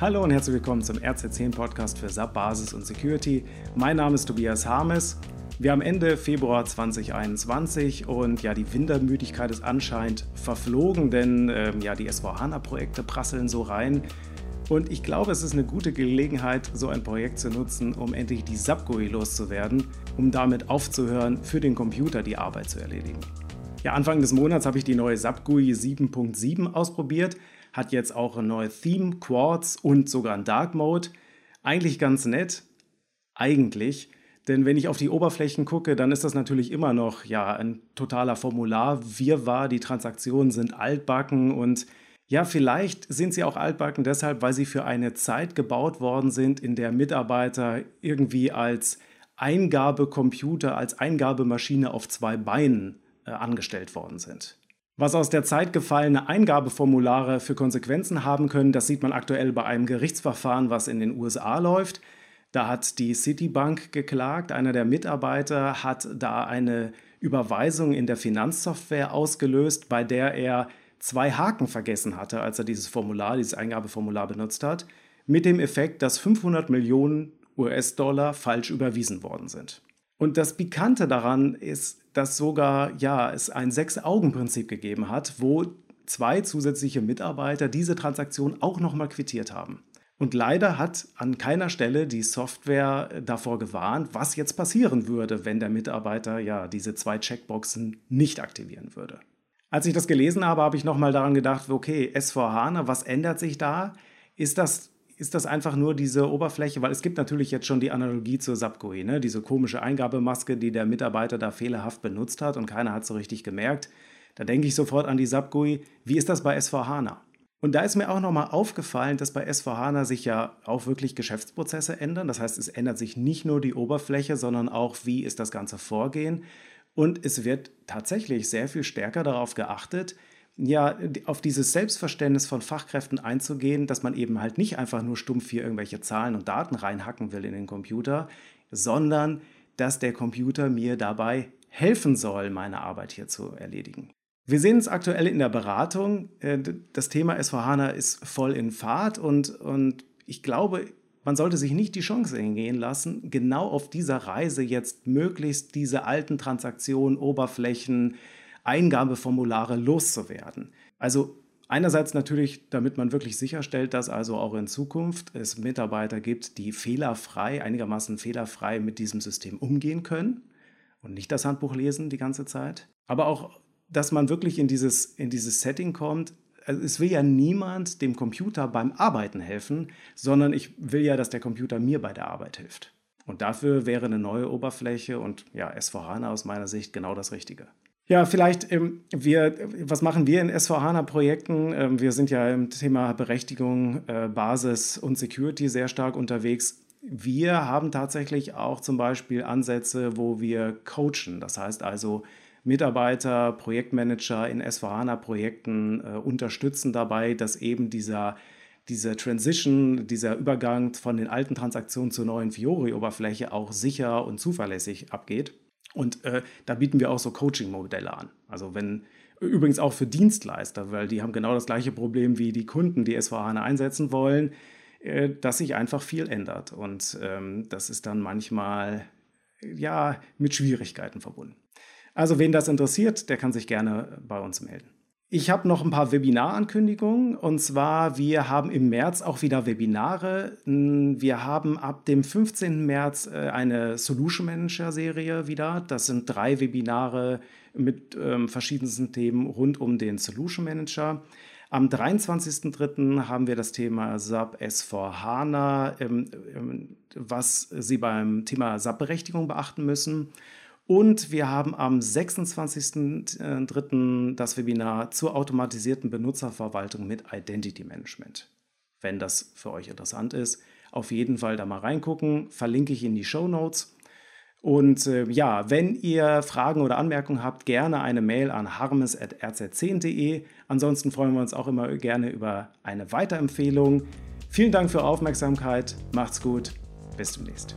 Hallo und herzlich willkommen zum RC10 Podcast für SAP Basis und Security. Mein Name ist Tobias Harmes. Wir haben Ende Februar 2021 und ja, die Wintermüdigkeit ist anscheinend verflogen, denn ähm, ja, die S4HANA-Projekte prasseln so rein. Und ich glaube, es ist eine gute Gelegenheit, so ein Projekt zu nutzen, um endlich die SAP GUI loszuwerden, um damit aufzuhören, für den Computer die Arbeit zu erledigen. Ja, Anfang des Monats habe ich die neue SAP GUI 7.7 ausprobiert hat jetzt auch ein neues Theme, Quartz und sogar ein Dark Mode. Eigentlich ganz nett. Eigentlich. Denn wenn ich auf die Oberflächen gucke, dann ist das natürlich immer noch ja, ein totaler Formular. Wir war, die Transaktionen sind altbacken und ja, vielleicht sind sie auch altbacken deshalb, weil sie für eine Zeit gebaut worden sind, in der Mitarbeiter irgendwie als Eingabecomputer, als Eingabemaschine auf zwei Beinen äh, angestellt worden sind. Was aus der Zeit gefallene Eingabeformulare für Konsequenzen haben können, das sieht man aktuell bei einem Gerichtsverfahren, was in den USA läuft. Da hat die Citibank geklagt, einer der Mitarbeiter hat da eine Überweisung in der Finanzsoftware ausgelöst, bei der er zwei Haken vergessen hatte, als er dieses Formular, dieses Eingabeformular benutzt hat, mit dem Effekt, dass 500 Millionen US-Dollar falsch überwiesen worden sind. Und das Pikante daran ist, dass sogar ja, es ein Sechs-Augen-Prinzip gegeben hat, wo zwei zusätzliche Mitarbeiter diese Transaktion auch nochmal quittiert haben. Und leider hat an keiner Stelle die Software davor gewarnt, was jetzt passieren würde, wenn der Mitarbeiter ja diese zwei Checkboxen nicht aktivieren würde. Als ich das gelesen habe, habe ich nochmal daran gedacht, okay, S4HANA, was ändert sich da? Ist das ist das einfach nur diese Oberfläche, weil es gibt natürlich jetzt schon die Analogie zur SAP-GUI, ne? diese komische Eingabemaske, die der Mitarbeiter da fehlerhaft benutzt hat und keiner hat so richtig gemerkt. Da denke ich sofort an die SAP-GUI. Wie ist das bei S4HANA? Und da ist mir auch nochmal aufgefallen, dass bei S4HANA sich ja auch wirklich Geschäftsprozesse ändern. Das heißt, es ändert sich nicht nur die Oberfläche, sondern auch, wie ist das ganze Vorgehen. Und es wird tatsächlich sehr viel stärker darauf geachtet, ja, auf dieses Selbstverständnis von Fachkräften einzugehen, dass man eben halt nicht einfach nur stumpf hier irgendwelche Zahlen und Daten reinhacken will in den Computer, sondern dass der Computer mir dabei helfen soll, meine Arbeit hier zu erledigen. Wir sehen es aktuell in der Beratung. Äh, das Thema S4HANA ist voll in Fahrt und, und ich glaube, man sollte sich nicht die Chance hingehen lassen, genau auf dieser Reise jetzt möglichst diese alten Transaktionen, Oberflächen, Eingabeformulare loszuwerden. Also einerseits natürlich, damit man wirklich sicherstellt, dass also auch in Zukunft es Mitarbeiter gibt, die fehlerfrei, einigermaßen fehlerfrei mit diesem System umgehen können und nicht das Handbuch lesen die ganze Zeit. Aber auch, dass man wirklich in dieses, in dieses Setting kommt, also es will ja niemand dem Computer beim Arbeiten helfen, sondern ich will ja, dass der Computer mir bei der Arbeit hilft. Und dafür wäre eine neue Oberfläche und ja, S4HANA aus meiner Sicht genau das Richtige. Ja, vielleicht, ähm, wir, was machen wir in SVHANA-Projekten? Ähm, wir sind ja im Thema Berechtigung, äh, Basis und Security sehr stark unterwegs. Wir haben tatsächlich auch zum Beispiel Ansätze, wo wir coachen. Das heißt also, Mitarbeiter, Projektmanager in SVHANA-Projekten äh, unterstützen dabei, dass eben dieser diese Transition, dieser Übergang von den alten Transaktionen zur neuen Fiori-Oberfläche auch sicher und zuverlässig abgeht. Und äh, da bieten wir auch so Coaching-Modelle an. Also wenn übrigens auch für Dienstleister, weil die haben genau das gleiche Problem wie die Kunden, die SVH einsetzen wollen, äh, dass sich einfach viel ändert. Und ähm, das ist dann manchmal ja mit Schwierigkeiten verbunden. Also wen das interessiert, der kann sich gerne bei uns melden. Ich habe noch ein paar Webinarankündigungen und zwar, wir haben im März auch wieder Webinare. Wir haben ab dem 15. März äh, eine Solution Manager Serie wieder. Das sind drei Webinare mit ähm, verschiedensten Themen rund um den Solution Manager. Am 23.03. haben wir das Thema SAP S4 HANA, ähm, ähm, was Sie beim Thema SAP-Berechtigung beachten müssen. Und wir haben am 26.03. das Webinar zur automatisierten Benutzerverwaltung mit Identity Management. Wenn das für euch interessant ist, auf jeden Fall da mal reingucken. Verlinke ich in die Show Notes. Und äh, ja, wenn ihr Fragen oder Anmerkungen habt, gerne eine Mail an harmes.rz10.de. Ansonsten freuen wir uns auch immer gerne über eine Weiterempfehlung. Vielen Dank für Aufmerksamkeit. Macht's gut. Bis demnächst.